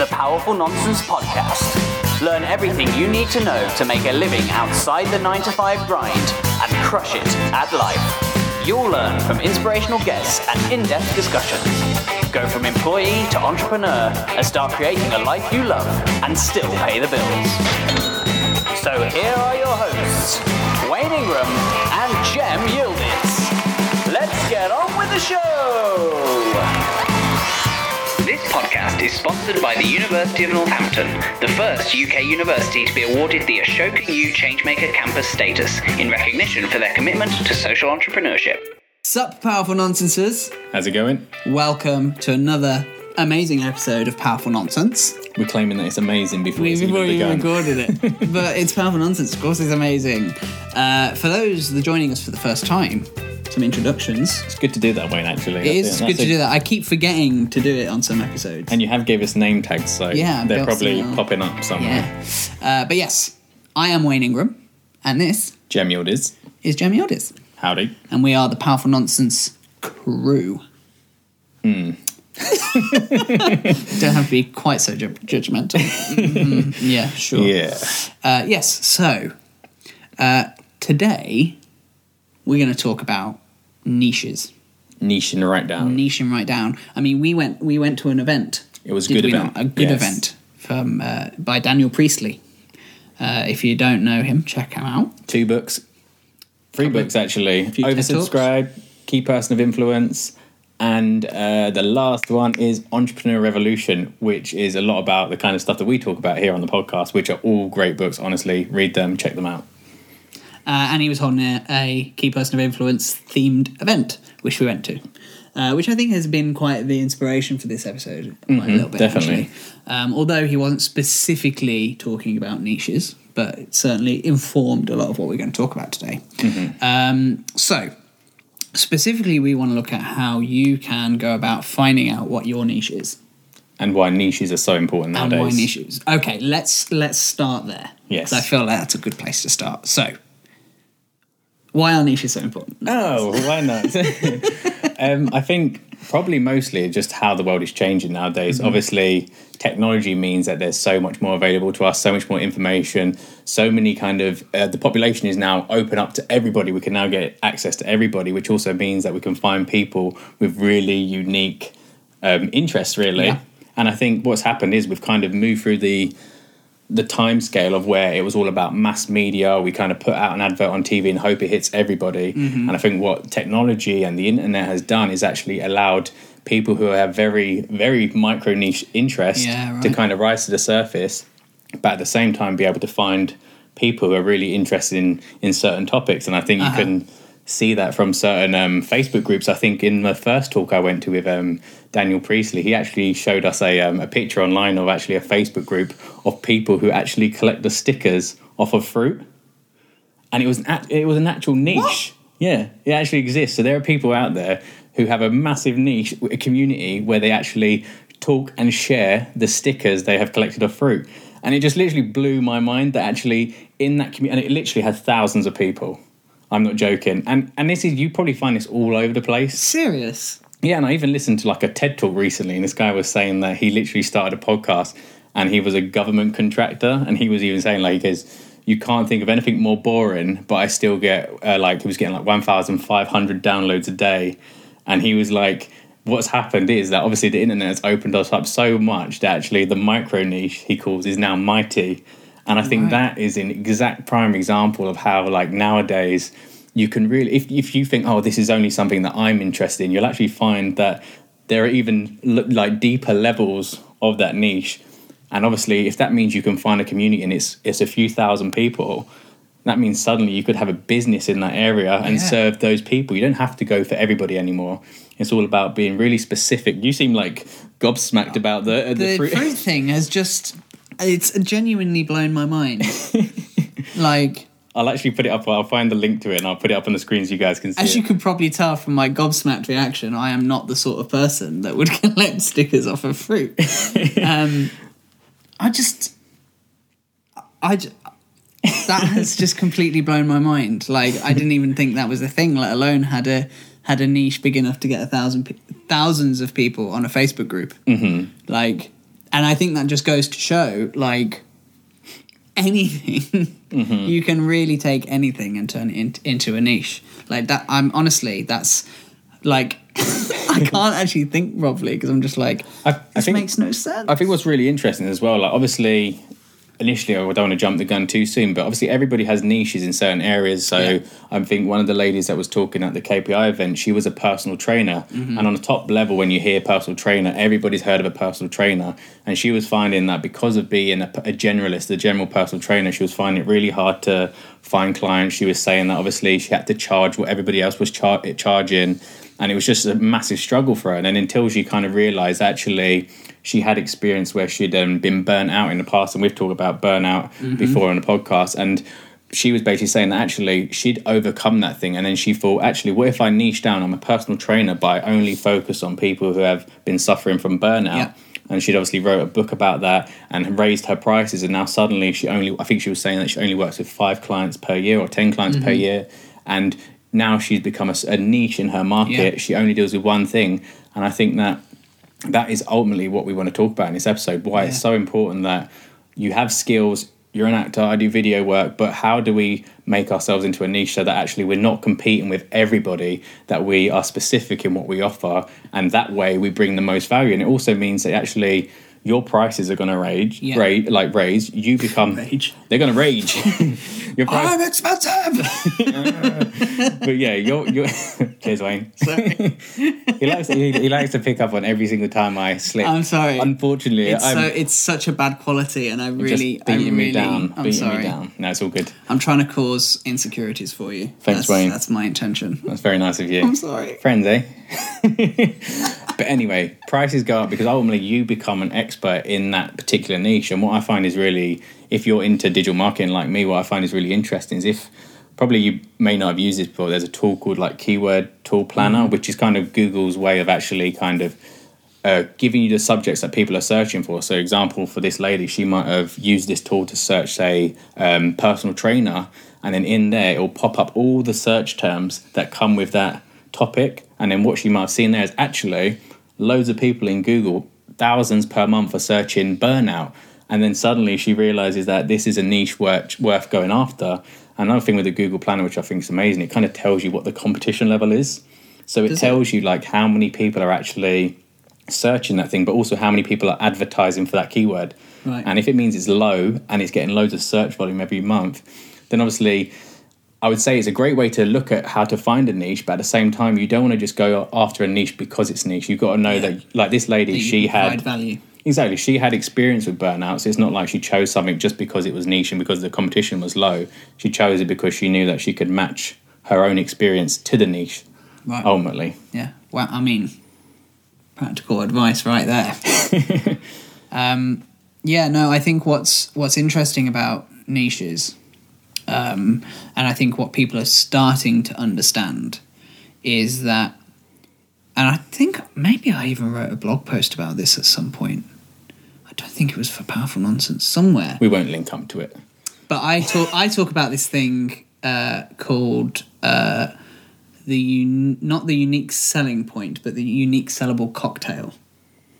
the Powerful Nonsense Podcast. Learn everything you need to know to make a living outside the 9 to 5 grind and crush it at life. You'll learn from inspirational guests and in depth discussions. Go from employee to entrepreneur and start creating a life you love and still pay the bills. So here are your hosts, Wayne Ingram and Jem Yildiz. Let's get on with the show! This podcast is sponsored by the University of Northampton, the first UK university to be awarded the Ashoka U Changemaker campus status in recognition for their commitment to social entrepreneurship. Sup, powerful nonsenses. How's it going? Welcome to another amazing episode of Powerful Nonsense. We're claiming that it's amazing before We've it's even begun. recorded it, but it's Powerful Nonsense. Of course, it's amazing. Uh, for those that are joining us for the first time, some introductions. It's good to do that, Wayne. Actually, It is good to do that. I keep forgetting to do it on some episodes. And you have gave us name tags, so Yeah, they're probably out. popping up somewhere. yeah, uh, but yes, I am Wayne Ingram, and this Jem Yildiz, is Jamie Otis, howdy. and we are the Powerful Nonsense crew. Hmm. Don't have to be quite so ju- judgmental. Mhm, Yeah, sure. Yeah, Uh, yes, so uh, today we're going to talk about niches, niching right down. niching right down. I mean, we went we went to an event. It was a good event, not? A good yes. event from uh, by Daniel Priestley. Uh, if you don't know him, check him out. Two books, three Couple- books actually. Oversubscribed, key person of influence, and uh, the last one is Entrepreneur Revolution, which is a lot about the kind of stuff that we talk about here on the podcast, which are all great books. Honestly, read them, check them out. Uh, and he was holding a, a key person of influence themed event, which we went to. Uh, which I think has been quite the inspiration for this episode, quite a little bit. Mm-hmm, definitely. Um, although he wasn't specifically talking about niches, but it certainly informed a lot of what we're going to talk about today. Mm-hmm. Um, so, specifically, we want to look at how you can go about finding out what your niche is And why niches are so important and nowadays. why niches. Okay, let's let's start there. Yes, I feel like that's a good place to start. So, why are niches so important? Oh, why not? um, I think probably mostly just how the world is changing nowadays. Mm-hmm. Obviously, technology means that there's so much more available to us, so much more information, so many kind of uh, the population is now open up to everybody. We can now get access to everybody, which also means that we can find people with really unique um, interests, really. Yeah. And I think what's happened is we've kind of moved through the the time scale of where it was all about mass media. We kind of put out an advert on TV and hope it hits everybody. Mm-hmm. And I think what technology and the internet has done is actually allowed people who have very, very micro niche interest Yeah, to kind of rise to the surface, but at the same time be able to find people who are really interested in, in certain topics. And I think Uh-huh. you can see that from certain um, Facebook groups. I think in the first talk I went to with um, Daniel Priestley, he actually showed us a, um, a picture online of actually a Facebook group of people who actually collect the stickers off of fruit, and it was an act- it was an actual niche. Yeah, it actually exists. So there are people out there who have a massive niche, a community where they actually talk and share the stickers they have collected of fruit. And it just literally blew my mind that actually in that community, and it literally has thousands of people. I'm not joking. And and this is you probably find this all over the place. Serious? Yeah, and I even listened to like a TED talk recently, and this guy was saying that he literally started a podcast and he was a government contractor, and he was even saying like, he goes, you can't think of anything more boring, but I still get uh, like he was getting like 1,500 downloads a day, and he was like. What's happened is that obviously the internet has opened us up so much that actually the micro niche he calls is now mighty, and I think Right. that is an exact prime example of how like nowadays you can really if, if you think oh this is only something that i'm interested in you'll actually find that there are even like deeper levels of that niche and obviously if that means you can find a community and it's it's a few thousand people that means suddenly you could have a business in that area and Yeah. serve those people you don't have to go for everybody anymore it's all about being really specific you seem like gobsmacked about the, uh, the, The fruit- fruit thing has just. It's genuinely blown my mind. like, i'll actually put it up i'll find the link to it and i'll put it up on the screen so you guys can see as it. you could probably tell from my gobsmacked reaction, I am not the sort of person that would collect stickers off of fruit. um, I just. I. ju- that has just completely blown my mind. Like I didn't even think that was a thing. Let alone had a had a niche big enough to get a thousand thousands of people on a Facebook group. Mm-hmm. Like, and I think that just goes to show, like anything, mm-hmm. you can really take anything and turn it in, into a niche. Like that. I'm honestly, that's like I can't actually think properly because I'm just like I, I this think makes no sense. I think what's really interesting as well, like obviously, initially I don't want to jump the gun too soon, but obviously everybody has niches in certain areas. So Yeah. I think one of the ladies that was talking at the KPI event, she was a personal trainer, Mm-hmm. and on the top level, when you hear personal trainer, everybody's heard of a personal trainer, and she was finding that because of being a, a generalist, a general personal trainer, she was finding it really hard to find clients. She was saying that obviously she had to charge what everybody else was char- charging and it was just a massive struggle for her. And then until she kind of realized actually she had experience where she'd um, been burnt out in the past, and we've talked about burnout before on the podcast, and she was basically saying that actually she'd overcome that thing, and then she thought, actually, what if I niche down? I'm a personal trainer, but I only focus on people who have been suffering from burnout. Yeah. And she'd obviously wrote a book about that and raised her prices, and now suddenly she only, I think she was saying that she only works with five clients per year or ten clients per year, and now she's become a niche in her market. Yeah. She only deals with one thing, and I think that that is ultimately what we want to talk about in this episode. Why it's so important that you have skills. You're an actor. I do video work, but how do we make ourselves into a niche so that actually we're not competing with everybody? That we are specific in what we offer, and that way we bring the most value. And it also means that actually your prices are going to rage, Yeah. ra- like raise. You become Rage. They're going to rage. your price, I'm expensive. but yeah, you're, you're cheers, Wayne. Sorry. He likes he, he likes to pick up on every single time I slip. I'm sorry. Unfortunately, It's I'm so it's such a bad quality, and I just really, I beating really, me down. I'm beating sorry. me down. No, it's all good. I'm trying to cause insecurities for you. Thanks, that's, Wayne. That's my intention. That's very nice of you. I'm sorry. Friends, eh? but anyway, prices go up because ultimately you become an expert in that particular niche. And what I find is really, if you're into digital marketing like me, what I find is really interesting is if probably you may not have used this before, there's a tool called like Keyword Tool Planner, which is kind of Google's way of actually kind of uh, giving you the subjects that people are searching for. So, example for this lady, she might have used this tool to search, say, um, personal trainer, and then in there it will pop up all the search terms that come with that topic. And then what she might have seen there is actually loads of people in Google, thousands per month, are searching burnout. And then suddenly she realizes that this is a niche worth, worth going after. Another thing with the Google Planner, which I think is amazing, it kind of tells you what the competition level is. So it Does it? tells you like how many people are actually searching that thing, but also how many people are advertising for that keyword. Right. And if it means it's low and it's getting loads of search volume every month, then obviously I would say it's a great way to look at how to find a niche, but at the same time, you don't want to just go after a niche because it's niche. You've got to know Yeah. that, like this lady, she had value. Exactly she had experience with burnouts. it's not like she chose something just because it was niche and because the competition was low. She chose it because she knew that she could match her own experience to the niche Right. ultimately. Yeah. Well, I mean, practical advice right there. um, yeah. No, I think what's what's interesting about niches, um, and I think what people are starting to understand, is that, and I think maybe I even wrote a blog post about this at some point. I don't think it was for Powerful Nonsense somewhere. We won't link up to it. But I talk I talk about this thing uh, called uh, the un- not the unique selling point, but the unique sellable cocktail.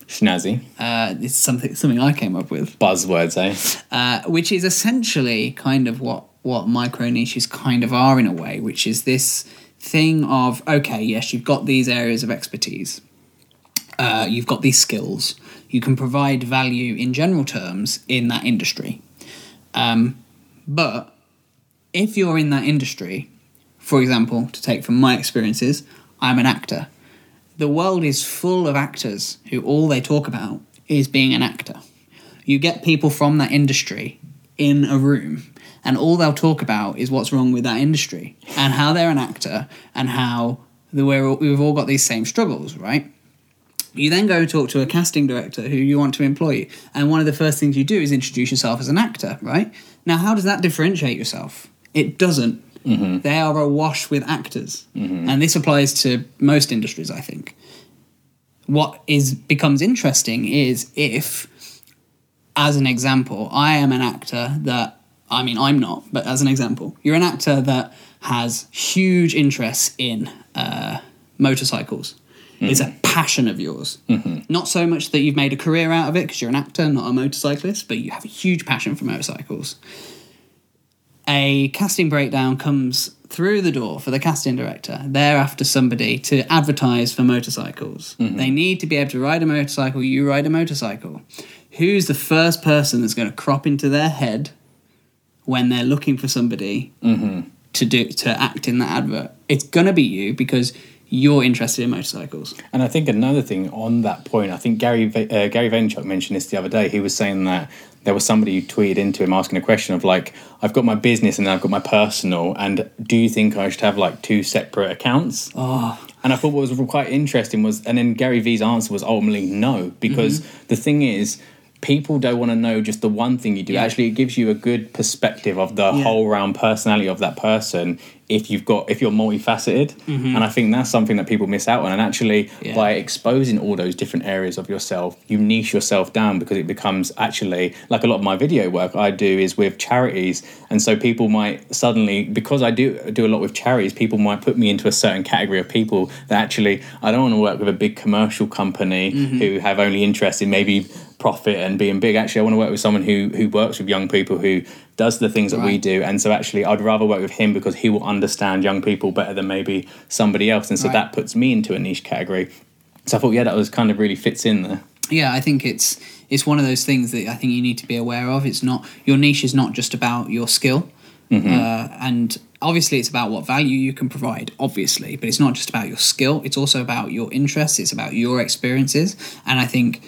Snazzy. Uh, it's something something I came up with, Buzzwords, eh? uh, which is essentially kind of what what micro niches kind of are in a way, which is this thing of okay, yes, you've got these areas of expertise, uh, you've got these skills, you can provide value in general terms in that industry, um, but if you're in that industry, for example, to take from my experiences, I'm an actor. The world is full of actors who all they talk about is being an actor. You get people from that industry in a room, and all they'll talk about is what's wrong with that industry and how they're an actor and how the, we're, we've all got these same struggles, right? You then go talk to a casting director who you want to employ, and one of the first things you do is introduce yourself as an actor, right? Now, how does that differentiate yourself? It doesn't. Mm-hmm. They are awash with actors, mm-hmm. and this applies to most industries, I think. What is becomes interesting is if, as an example, I am an actor that I mean I'm not, but as an example, you're an actor that has huge interests in uh, motorcycles It's a passion of yours. Not so much that you've made a career out of it because you're an actor, not a motorcyclist, but you have a huge passion for motorcycles. A casting breakdown comes through the door for the casting director. They're after somebody to advertise for motorcycles. They need to be able to ride a motorcycle. You ride a motorcycle. Who's the first person that's going to crop into their head when they're looking for somebody to do to act in that advert? It's going to be you because you're interested in motorcycles. And I think another thing on that point, I think Gary uh, Gary Vaynerchuk mentioned this the other day. He was saying that there was somebody who tweeted into him asking a question of like, I've got my business and I've got my personal, and do you think I should have like two separate accounts? Oh, And I thought what was quite interesting was, and then Gary Vee's answer was ultimately no, because Mm-hmm. the thing is, people don't want to know just the one thing you do. Yeah. Actually, it gives you a good perspective of the Yeah. whole round personality of that person if you've got if you're multifaceted. And I think that's something that people miss out on. And actually, Mm-hmm. Yeah. by exposing all those different areas of yourself, you niche yourself down because it becomes actually like a lot of my video work I do is with charities, and so people might suddenly because I do do a lot with charities, people might put me into a certain category of people that actually I don't want to work with a big commercial company Mm-hmm. who have only interest in maybe profit and being big. Actually, I want to work with someone who who works with young people who does the things that we do, and so actually I'd rather work with him because he will understand young people better than maybe somebody else, and so Right. that puts me into a niche category. So I thought, yeah, that was kind of really fits in there. yeah, I think it's it's one of those things that I think you need to be aware of. It's not your niche is not just about your skill, uh, and obviously it's about what value you can provide. Obviously, but it's not just about your skill. It's also about your interests. It's about your experiences, and I think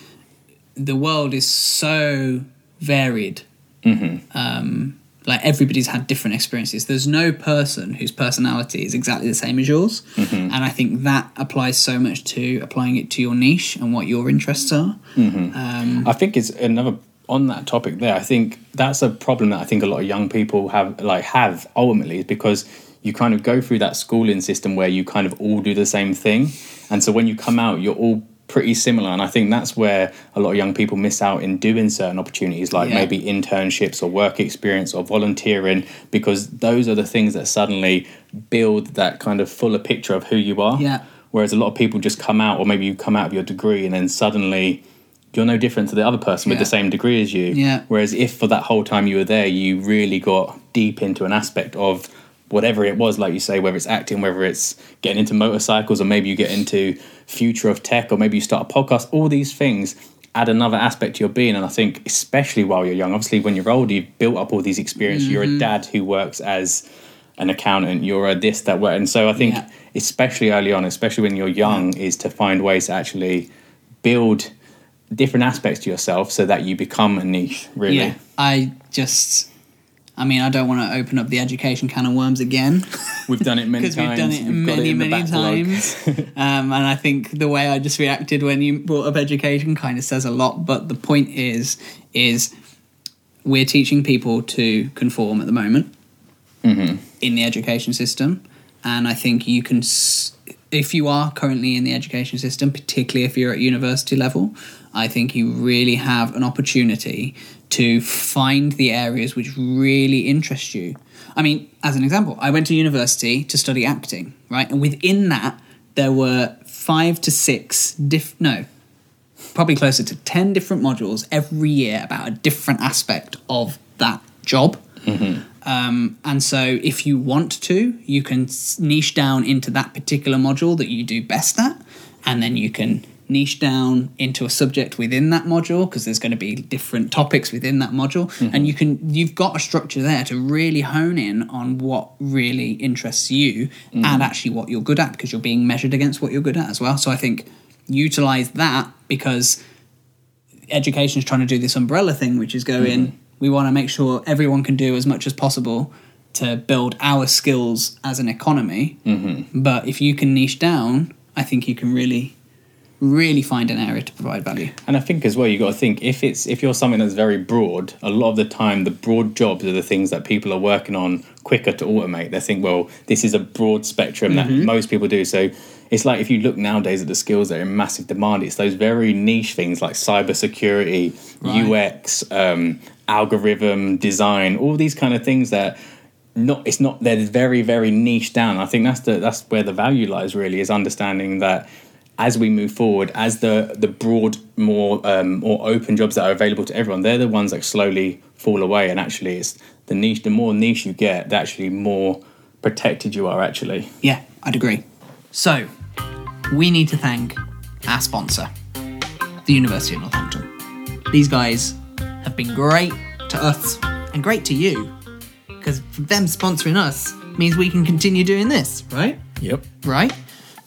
the world is so varied. Mm-hmm. Um, like everybody's had different experiences. There's no person whose personality is exactly the same as yours, mm-hmm. and I think that applies so much to applying it to your niche and what your interests are. Mm-hmm. Um, I think it's another on that topic there. I think that's a problem that I think a lot of young people have like have ultimately is because you kind of go through that schooling system where you kind of all do the same thing, and so when you come out, you're all pretty similar. And I think that's where a lot of young people miss out in doing certain opportunities, like Yeah. maybe internships or work experience or volunteering, because those are the things that suddenly build that kind of fuller picture of who you are. Yeah. Whereas a lot of people just come out, or maybe you come out of your degree and then suddenly you're no different to the other person with the same degree as you. Yeah. Whereas if for that whole time you were there, you really got deep into an aspect of whatever it was, like you say, whether it's acting, whether it's getting into motorcycles, or maybe you get into future of tech, or maybe you start a podcast, all these things add another aspect to your being. And I think, especially while you're young, obviously when you're older, you've built up all these experiences. You're Mm-hmm. a dad who works as an accountant, you're a this, that, what. And so I think, Yeah. especially early on, especially when you're young, is to find ways to actually build different aspects to yourself so that you become a niche, really. Yeah, I just, I mean, I don't want to open up the education can of worms again We've done it many times. we've done it We've many, the many times. um, and I think the way I just reacted when you brought up education kind of says a lot. But the point is, is we're teaching people to conform at the moment Mm-hmm. in the education system, and I think you can. If you are currently in the education system, particularly if you're at university level, I think you really have an opportunity to find the areas which really interest you. I mean, as an example, I went to university to study acting, right? And within that, there were five to six diff no, probably closer to 10 different modules every year about a different aspect of that job. Um, and so, if you want to, you can niche down into that particular module that you do best at, and then you can niche down into a subject within that module because there's going to be different topics within that module. Mm-hmm. And you can you've got a structure there to really hone in on what really interests you mm. and actually what you're good at because you're being measured against what you're good at as well. So i think utilize that because education is trying to do this umbrella thing, which is going, mm-hmm. we want to make sure everyone can do as much as possible to build our skills as an economy. Mm-hmm. But if you can niche down, I think you can really, really find an area to provide value. And I think as well, you've got to think if it's if you're something that's very broad, a lot of the time the broad jobs are the things that people are working on quicker to automate. They think, well, this is a broad spectrum that most people do. So it's like if you look nowadays at the skills that are in massive demand, it's those very niche things like cybersecurity, Right. UX, um, algorithm design, all these kind of things that not it's not they're very very niche down. I think that's the that's where the value lies really is understanding that as we move forward, as the the broad, more um, more open jobs that are available to everyone, they're the ones that slowly fall away. And actually, it's the niche. The more niche you get, the actually more protected you are. Actually, Yeah, I'd agree. So, we need to thank our sponsor, the University of Northampton. These guys have been great to us and great to you because them sponsoring us means we can continue doing this, right? yep. Right?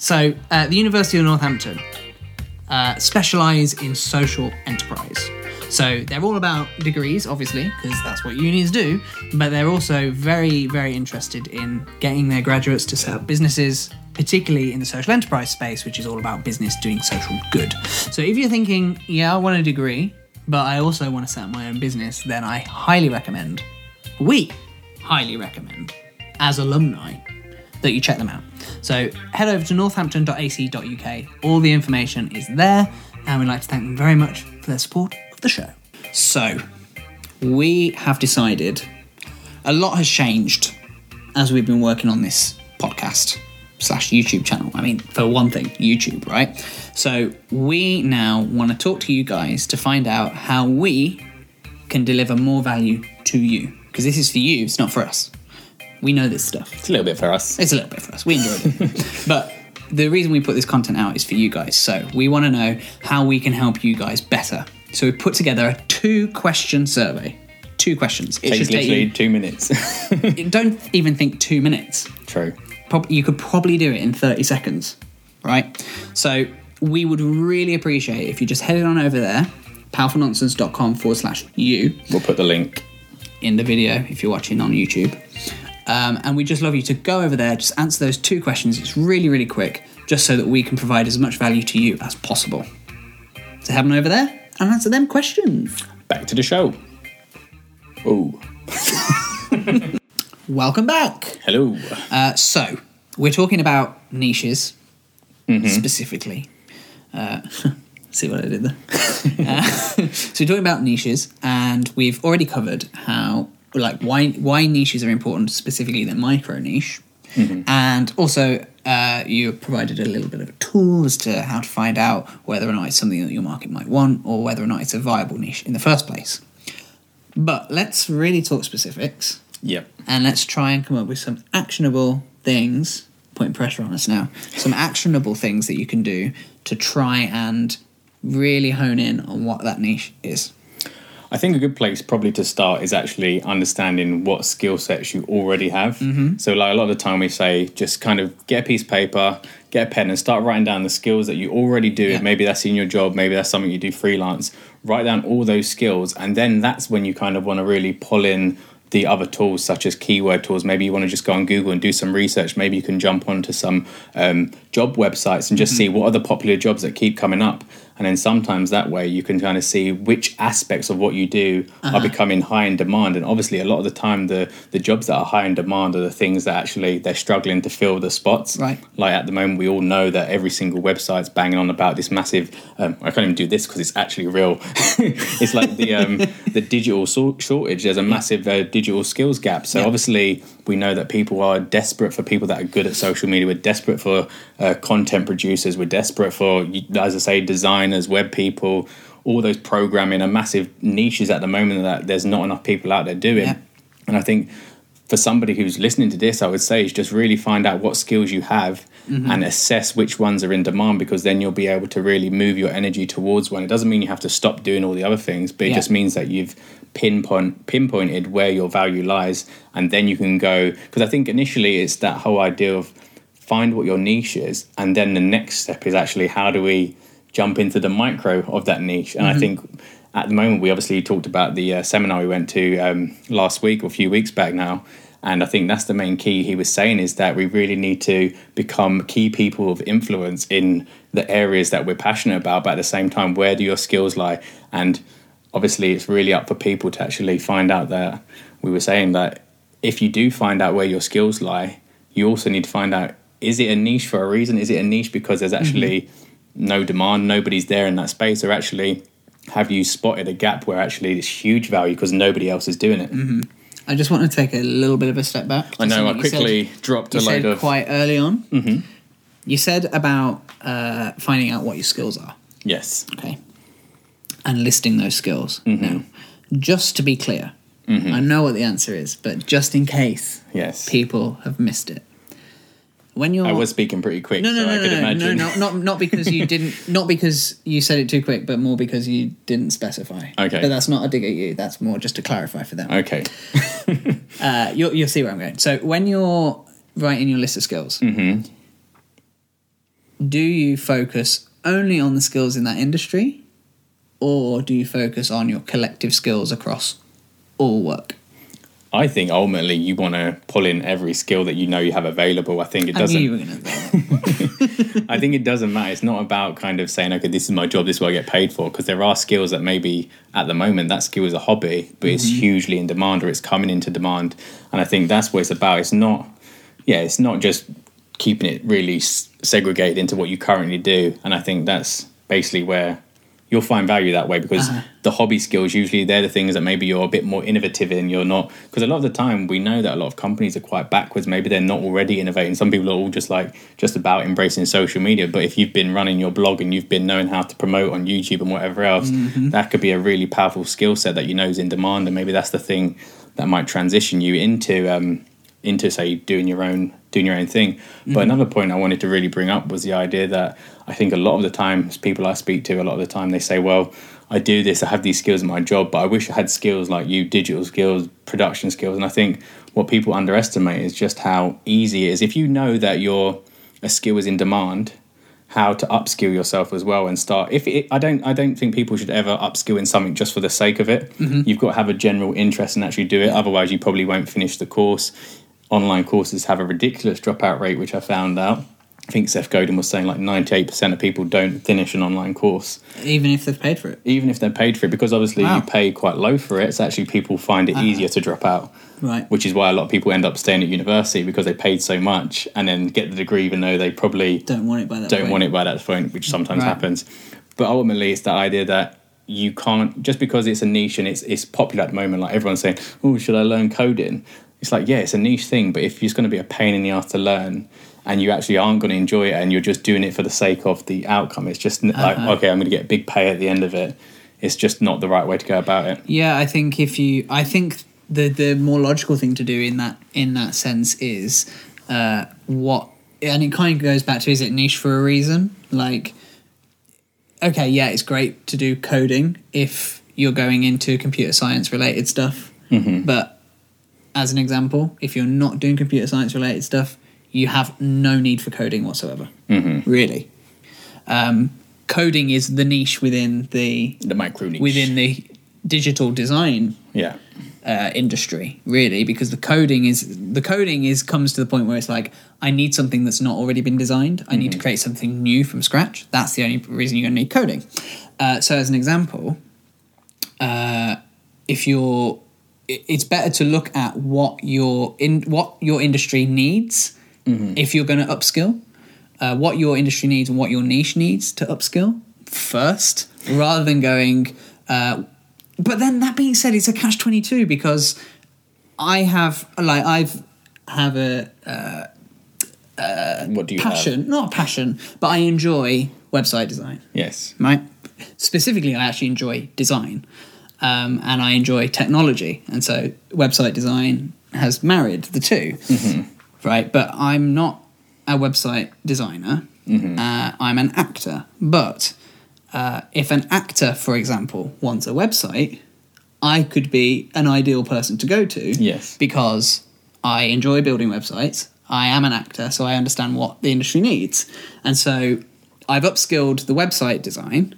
So, uh, the University of Northampton uh, specialise in social enterprise. So, they're all about degrees, obviously, because that's what unis do, but they're also very, very interested in getting their graduates to set up businesses, particularly in the social enterprise space, which is all about business doing social good. So, if you're thinking, yeah, I want a degree, but I also want to set up my own business, then I highly recommend, we highly recommend, as alumni, that you check them out. So head over to northampton.ac.uk. All the information is there, and we'd like to thank them very much for their support of the show. So, we have decided a lot has changed as we've been working on this podcast slash YouTube channel. I mean, for one thing, YouTube, right? So, we now want to talk to you guys to find out how we can deliver more value to you. Because this is for you, it's not for us. We know this stuff. It's a little bit for us. It's a little bit for us. We enjoyed it. but the reason we put this content out is for you guys. So we want to know how we can help you guys better. So we put together a two question survey. Two questions. It Takes should take you, two minutes. don't even think two minutes. True. Prob- you could probably do it in 30 seconds, right? So we would really appreciate if you just headed on over there, powerfulnonsense.com forward slash you We'll put the link. in the video if you're watching on YouTube. Um, and we just love you to go over there, just answer those two questions. It's really, really quick, just so that we can provide as much value to you as possible. So head on over there and answer them questions. Back to the show. Oh, Welcome back. hello. Uh, so we're talking about niches specifically. Uh, see what I did there. uh, so we're talking about niches, and we've already covered how, like, why why niches are important, specifically the micro niche, and also uh, you provided a little bit of a tool as to how to find out whether or not it's something that your market might want, or whether or not it's a viable niche in the first place. But let's really talk specifics. Yep. and let's try and come up with some actionable things. Putting pressure on us now. Some actionable things that you can do to try and really hone in on what that niche is I think a good place probably to start is actually understanding what skill sets you already have. Mm-hmm. So, like a lot of the time, we say just kind of get a piece of paper, get a pen, and start writing down the skills that you already do. Yeah. Maybe that's in your job, maybe that's something you do freelance. Write down all those skills, and then that's when you kind of want to really pull in the other tools such as keyword tools maybe you want to just go on google and do some research maybe you can jump onto some um, job websites and just see what are the popular jobs that keep coming up and then sometimes that way you can kind of see which aspects of what you do are becoming high in demand. And obviously a lot of the time the the jobs that are high in demand are the things that actually they're struggling to fill the spots. Right. like at the moment we all know that every single website's banging on about this massive um, i can't even do this because it's actually real. It's like the um, the digital so- shortage there's a massive uh, digital skills gap. So Yeah. obviously we know that people are desperate for people that are good at social media. We're desperate for uh, content producers. We're desperate for as i say designers web people all those programming are massive niches at the moment that there's not enough people out there doing. Yeah. and i think for somebody who's listening to this, I would say is just really find out what skills you have mm-hmm. and assess which ones are in demand because then you'll be able to really move your energy towards one. It doesn't mean you have to stop doing all the other things, but it Yeah. just means that you've pinpoint pinpointed where your value lies and then you can go because I think initially it's that whole idea of find what your niche is and then the next step is actually how do we jump into the micro of that niche and I mm-hmm. think at the moment we obviously talked about the uh, seminar we went to um, last week or a few weeks back now. And I think that's the main key he was saying is that we really need to become key people of influence in the areas that we're passionate about but at the same time where do your skills lie? And obviously it's really up for people to actually find out that we were saying that if you do find out where your skills lie you also need to find out is it a niche for a reason? Is it a niche because there's actually no demand nobody's there in that space? Or actually have you spotted a gap where actually it's huge value because nobody else is doing it I just want to take a little bit of a step back. i know i you said- quickly dropped a load of quite early on. You said about uh, finding out what your skills are. Yes. Okay. And listing those skills. Mm-hmm. Now, just to be clear, I know what the answer is, but just in case Yes. people have missed it. When you're I was speaking pretty quick, no, no, so no, I no, could no, no, imagine. no, not not because you didn't, not because you said it too quick, but more because you didn't specify. Okay. but that's not a dig at you. That's more just to clarify for them. Okay. Uh, you'll you'll see where I'm going. So when you're writing your list of skills, Mm-hmm. do you focus only on the skills in that industry, or do you focus on your collective skills across all work? I think ultimately you want to pull in every skill that you know you have available. I think it I doesn't. were. I think it doesn't matter. It's not about kind of saying, okay, this is my job, this is what I get paid for. Because there are skills that maybe at the moment that skill is a hobby, but it's Mm-hmm. hugely in demand or it's coming into demand. And I think that's what it's about. It's not, yeah, it's not just keeping it really s- segregated into what you currently do. And I think that's basically where you'll find value that way because Uh-huh. the hobby skills usually they're the things that maybe you're a bit more innovative in you're not because a lot of the time we know that a lot of companies are quite backwards maybe they're not already innovating some people are all just like just about embracing social media but if you've been running your blog and you've been knowing how to promote on youtube and whatever else that could be a really powerful skill set that you know is in demand and maybe that's the thing that might transition you into um, into say doing your own doing your own thing. But another point I wanted to really bring up was the idea that I think a lot of the times people I speak to a lot of the time they say, well, I do this, I have these skills in my job, but I wish I had skills like you, digital skills, production skills. And I think what people underestimate is just how easy it is. If you know that your a skill is in demand, how to upskill yourself as well and start if it, I don't I don't think people should ever upskill in something just for the sake of it. Mm-hmm. You've got to have a general interest and actually do it. Otherwise you probably won't finish the course. Online courses have a ridiculous dropout rate, which I found out. I think Seth Godin was saying like 98% of people don't finish an online course, Even if they've paid for it. even if they're paid for it, because obviously Wow. you pay quite low for it. It's actually people find it uh-huh. easier to drop out Right. which is why a lot of people end up staying at university because they paid so much and then get the degree even though they probably Don't want it by that don't point. want it by that point, which sometimes Right. happens. But ultimately, it's that idea that you can't just because it's a niche and it's it's popular at the moment. Like everyone's saying, "Oh, should I learn coding?" It's like, yeah, it's a niche thing, but if it's going to be a pain in the ass to learn, and you actually aren't going to enjoy it, and you're just doing it for the sake of the outcome, it's just like, Uh-huh. okay, I'm going to get big pay at the end of it. It's just not the right way to go about it. Yeah, I think if you, I think the the more logical thing to do in that in that sense is uh, what, and it kind of goes back to is it niche for a reason? Like, okay, yeah, it's great to do coding if you're going into computer science related stuff, but as an example, if you're not doing computer science related stuff, you have no need for coding whatsoever. Really, um, coding is the niche within the The micro niche. within the digital design yeah. uh, industry really because the coding is the coding is comes to the point where it's like i need something that's not already been designed. I need to create something new from scratch. That's the only reason you're going to need coding. Uh, so as an example uh, if you're it- it's better to look at what your in what your industry needs if you're going to upskill uh, what your industry needs and what your niche needs to upskill first rather than going uh, but then that being said it's a catch 22 because i have like i've have a What do you have? passion not a passion but i enjoy website design. Yes. right? Specifically i actually enjoy design um, and i enjoy technology and so website design has married the 2 right? But i'm not a website designer. Uh, i'm an actor. But uh, if an actor for example wants a website i could be an ideal person to go to Yes. because i enjoy building websites. I am an actor so i understand what the industry needs. And so i've upskilled the website design.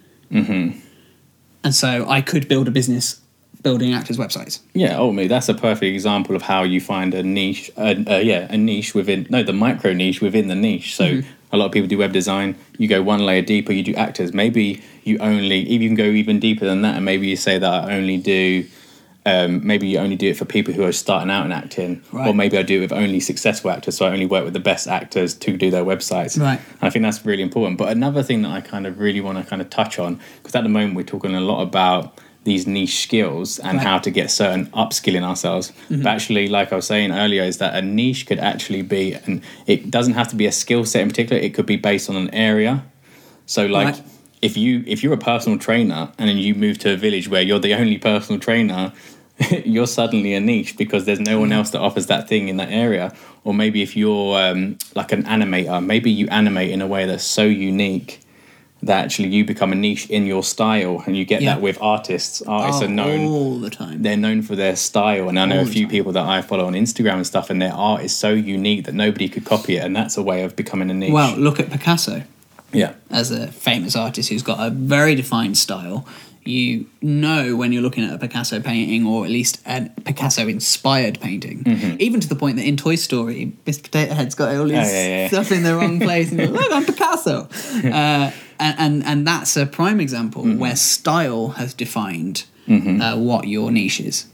And so I could build a business building actors' websites. Yeah, ultimately, that's a perfect example of how you find a niche. Uh, uh, yeah, a niche within no, the micro niche within the niche. So Mm-hmm. a lot of people do web design. You go one layer deeper. You do actors. Maybe you only you can go even deeper than that, and maybe you say that I only do. Um, maybe you only do it for people who are starting out in acting, or maybe I do it with only successful actors. So I only work with the best actors to do their websites. Right. I think that's really important. But another thing that I kind of really want to kind of touch on, because at the moment we're talking a lot about these niche skills and Right. how to get certain upskilling ourselves. Mm-hmm. But actually, like I was saying earlier, is that a niche could actually be, and it doesn't have to be a skill set in particular. It could be based on an area. So, like, Right. if you if you're a personal trainer and then you move to a village where you're the only personal trainer, you're suddenly a niche because there's no one else that offers that thing in that area. Or maybe if you're um, like an animator, maybe you animate in a way that's so unique that actually you become a niche in your style, and you get Yeah. that with artists. Artists Oh, are known all the time. they're known for their style and i know All a few people that i follow on instagram and stuff and their art is so unique that nobody could copy it and that's a way of becoming a niche Well, look at Picasso yeah as a famous artist who's got a very defined style. You know when you're looking at a Picasso painting, or at least a Picasso inspired painting, Mm-hmm. even to the point that in Toy Story, Mr. Potato Head's got all his Oh, yeah, yeah. stuff in the wrong place, and you're like, look, I'm Picasso. Uh, and, and and that's a prime example Mm-hmm. where style has defined uh, what your niche is.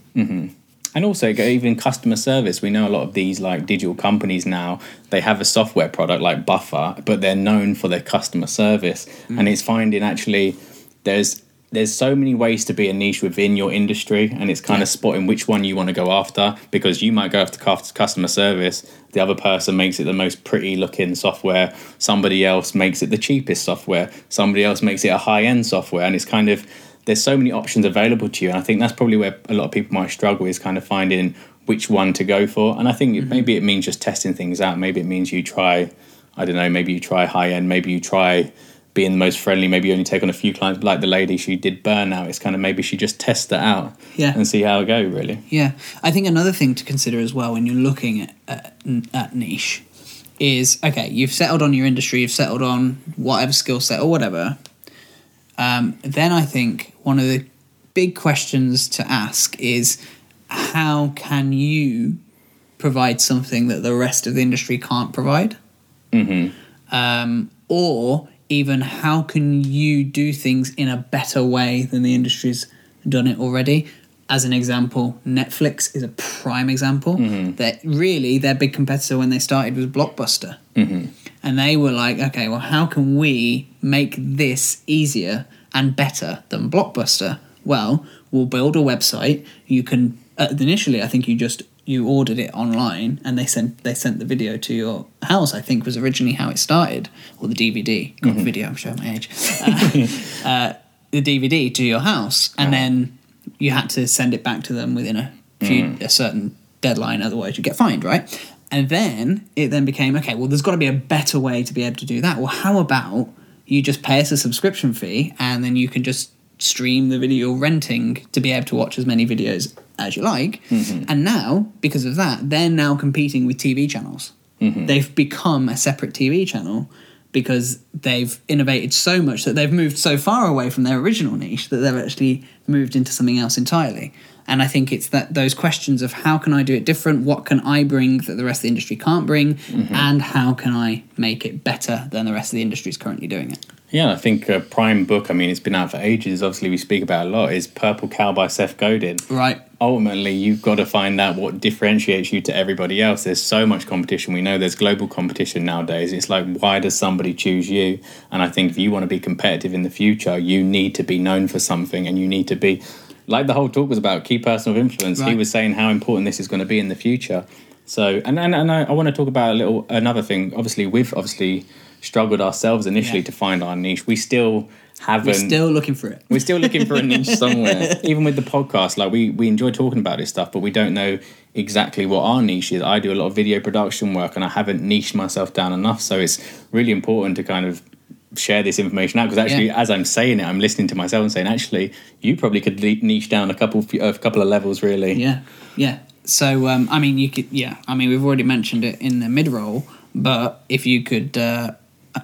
and also even customer service we know a lot of these like digital companies now they have a software product like buffer but they're known for their customer service and it's finding actually there's there's so many ways to be a niche within your industry and it's kind Yeah. of spotting which one you want to go after because you might go after customer service the other person makes it the most pretty looking software somebody else makes it the cheapest software somebody else makes it a high end software and it's kind of there's so many options available to you and i think that's probably where a lot of people might struggle is kind of finding which one to go for and i think it mm-hmm. maybe it means just testing things out maybe it means you try i don't know maybe you try high end maybe you try being the most friendly maybe you only take on a few clients like the lady she did burnout it's kind of maybe she just tests that out Yeah. and see how it go really Yeah, I think another thing to consider as well when you're looking at, at, at niche is okay, you've settled on your industry, you've settled on whatever skill set or whatever. Um, then I think one of the big questions to ask is how can you provide something that the rest of the industry can't provide? um, or even how can you do things in a better way than the industry's done it already? As an example netflix is a prime example. That really their big competitor when they started was blockbuster. And they were like okay well how can we make this easier and better than blockbuster? Well we'll build a website. You can uh, initially i think you just you ordered it online and they sent they sent the video to your house i think was originally how it started. Or the dvd God, video i'm showing my age. Uh, uh, the dvd to your house. And then you had to send it back to them within a few a certain deadline otherwise you get fined right? And then it then became okay well there's got to be a better way to be able to do that. Well how about you just pay us a subscription fee and then you can just stream the video you're renting to be able to watch as many videos as you like. Mm-hmm. And now because of that they're now competing with tv channels. Mm-hmm. They've become a separate tv channel because they've innovated so much that they've moved so far away from their original niche that they've actually moved into something else entirely. And I think it's that those questions of how can I do it different, what can I bring that the rest of the industry can't bring, mm-hmm. and how can I make it better than the rest of the industry is currently doing it. Yeah, I think a prime book, I mean, it's been out for ages. Obviously, we speak about it a lot, is Purple Cow by Seth Godin. Right. Ultimately, you've got to find out what differentiates you to everybody else. There's so much competition. We know there's global competition nowadays. It's like, why does somebody choose you? And I think if you want to be competitive in the future, you need to be known for something and you need to be, like the whole talk was about, key person of influence. He was saying how important this is going to be in the future. So, and and, and I, I want to talk about a little another thing. Obviously, we've obviously struggled ourselves initially Yeah. to find our niche. We still haven't. We're still looking for it. We're still looking for a niche somewhere. Even with the podcast, like we we enjoy talking about this stuff, but we don't know exactly what our niche is. I do a lot of video production work, and I haven't niched myself down enough. So it's really important to kind of share this information out because actually, Yeah. as I'm saying it, I'm listening to myself and saying, actually, you probably could le- niche down a couple a couple of levels, really. Yeah, yeah. So um, I mean, you could. Yeah, I mean, we've already mentioned it in the mid roll, but if you could uh,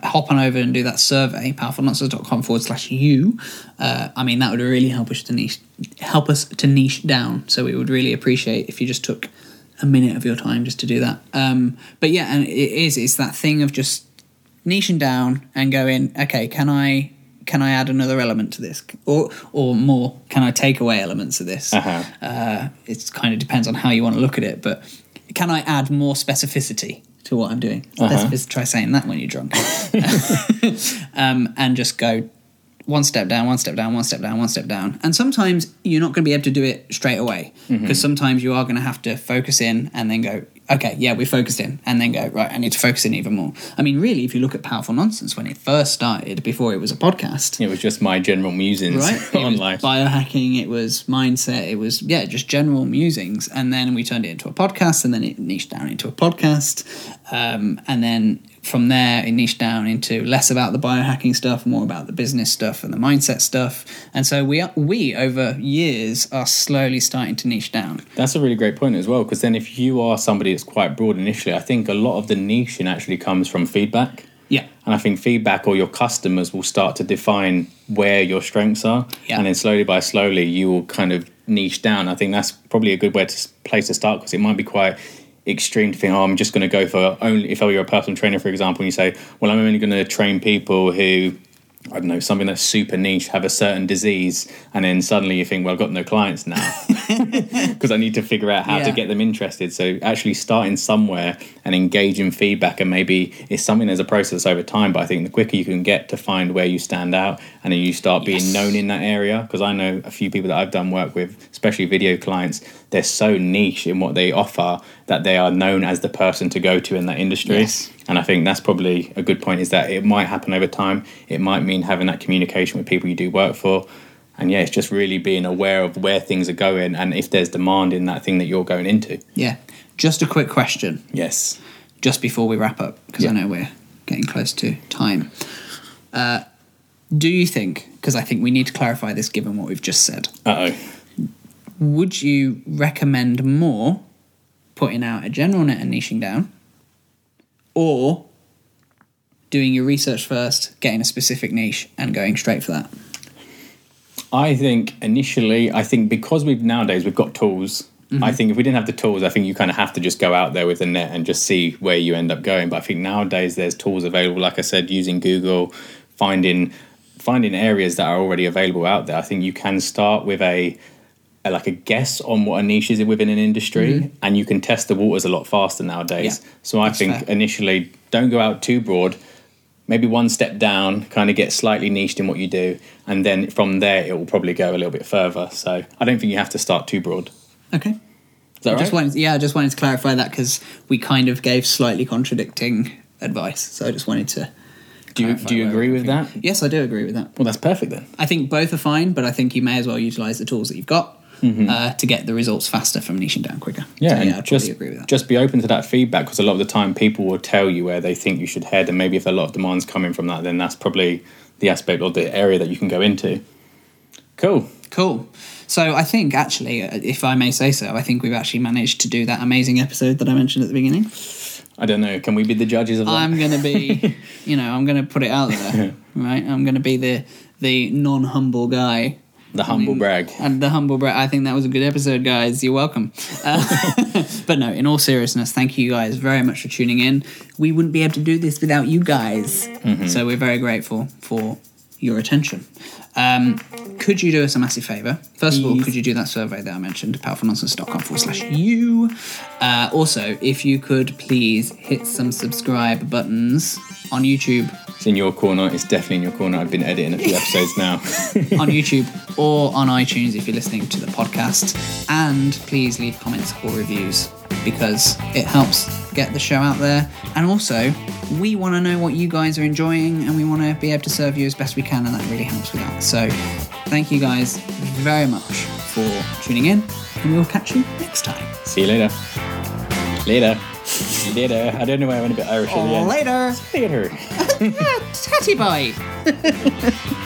hop on over and do that survey, powerfulnonsense.com forward slash you, uh, I mean, that would really help us to niche, help us to niche down. So we would really appreciate if you just took a minute of your time just to do that. Um, but yeah, and it is. It's that thing of just niching down and going, okay, can I can I add another element to this, or or more? Can I take away elements of this? Uh-huh. Uh, it kind of depends on how you want to look at it, but can I add more specificity to what I'm doing? Uh-huh. Let's try saying that when you're drunk, um, and just go. one step down, one step down, one step down, one step down. And sometimes you're not going to be able to do it straight away because sometimes you are going to have to focus in and then go, okay, yeah, we focused in, and then go, right, I need to focus in even more. I mean, really, if you look at Powerful Nonsense when it first started, before it was a podcast, It was just my general musings right? On life. biohacking, it was mindset, it was yeah, just general musings, and then we turned it into a podcast, and then it niched down into a podcast, um, and then from there it niched down into less about the biohacking stuff, more about the business stuff and the mindset stuff, and so we are, we over years are slowly starting to niche down. That's a really great point as well, because then if you are somebody that's quite broad initially, I think a lot of the niching actually comes from feedback. Yeah, And I think feedback or your customers will start to define where your strengths are. Yeah. And then slowly by slowly, you will kind of niche down. I think that's probably a good way to place to start because it might be quite extreme to think, oh, I'm just going to go for only, if I were a personal trainer, for example, and you say, well, I'm only going to train people who, I don't know, something that's super niche, have a certain disease. And then suddenly you think, well, I've got no clients now because I need to figure out how Yeah. to get them interested. So actually starting somewhere and engaging feedback and maybe it's something there's a process over time. But I think the quicker you can get to find where you stand out and then you start being Yes. known in that area. Because I know a few people that I've done work with, especially video clients, they're so niche in what they offer that they are known as the person to go to in that industry. Yes. And I think that's probably a good point is that it might happen over time. It might mean having that communication with people you do work for. And yeah, it's just really being aware of where things are going and if there's demand in that thing that you're going into. yeah. Just a quick question, Yes. just before we wrap up, because I know we're getting close to time. Uh, do you think? Because I think we need to clarify this, given what we've just said. Uh oh. Would you recommend more putting out a general net and niching down or doing your research first getting a specific niche and going straight for that I think initially, I think because we've nowadays we've got tools. Mm-hmm. I think if we didn't have the tools, I think you kind of have to just go out there with the net and just see where you end up going. But I think nowadays there's tools available. Like I said, using Google, finding finding areas that are already available out there. I think you can start with a, a like a guess on what a niche is within an industry, mm-hmm. and you can test the waters a lot faster nowadays. Yeah, so I think fair. initially, don't go out too broad maybe one step down, kind of get slightly niched in what you do, and then from there it will probably go a little bit further. So I don't think you have to start too broad. okay Is that I right? just wanted, yeah, I just wanted to clarify that because we kind of gave slightly contradicting advice. So I just wanted to. do you do you agree with that? Yes, I do agree with that. Well, that's perfect then. I think both are fine, but I think you may as well utilize the tools that you've got uh, to get the results faster from niching down quicker. Mm-hmm. Yeah, so, yeah, I just totally agree with that. just be open to that feedback because a lot of the time people will tell you where they think you should head, and maybe if a lot of demands coming from that, then that's probably the aspect or the area that you can go into. Cool. Cool. So I think actually, uh, if I may say so, I think we've actually managed to do that amazing episode that I mentioned at the beginning. I don't know. Can we be the judges of that? I'm going to be, you know, I'm going to put it out there, right? I'm going to be the the non humble guy. The humble brag. And the humble brag. I think that was a good episode, guys. You're welcome. Uh, but no, in all seriousness, thank you guys very much for tuning in. We wouldn't be able to do this without you guys. Mm-hmm. So we're very grateful for your attention. Um, could you do us a massive favour? First of all, could you do that survey that I mentioned, powerfulnonsense.com forward slash you? Uh, also, if you could please hit some subscribe buttons on YouTube It's in your corner. It's definitely in your corner. I've been editing a few episodes now. on YouTube or on iTunes if you're listening to the podcast. And please leave comments or reviews because it helps get the show out there. And also, we want to know what you guys are enjoying and we want to be able to serve you as best we can, and that really helps with that. So, thank you guys very much for tuning in, and we'll catch you next time. See you later. Later. Later. I don't know why I went a bit Irish at the end. Later! Later. Tatty bye!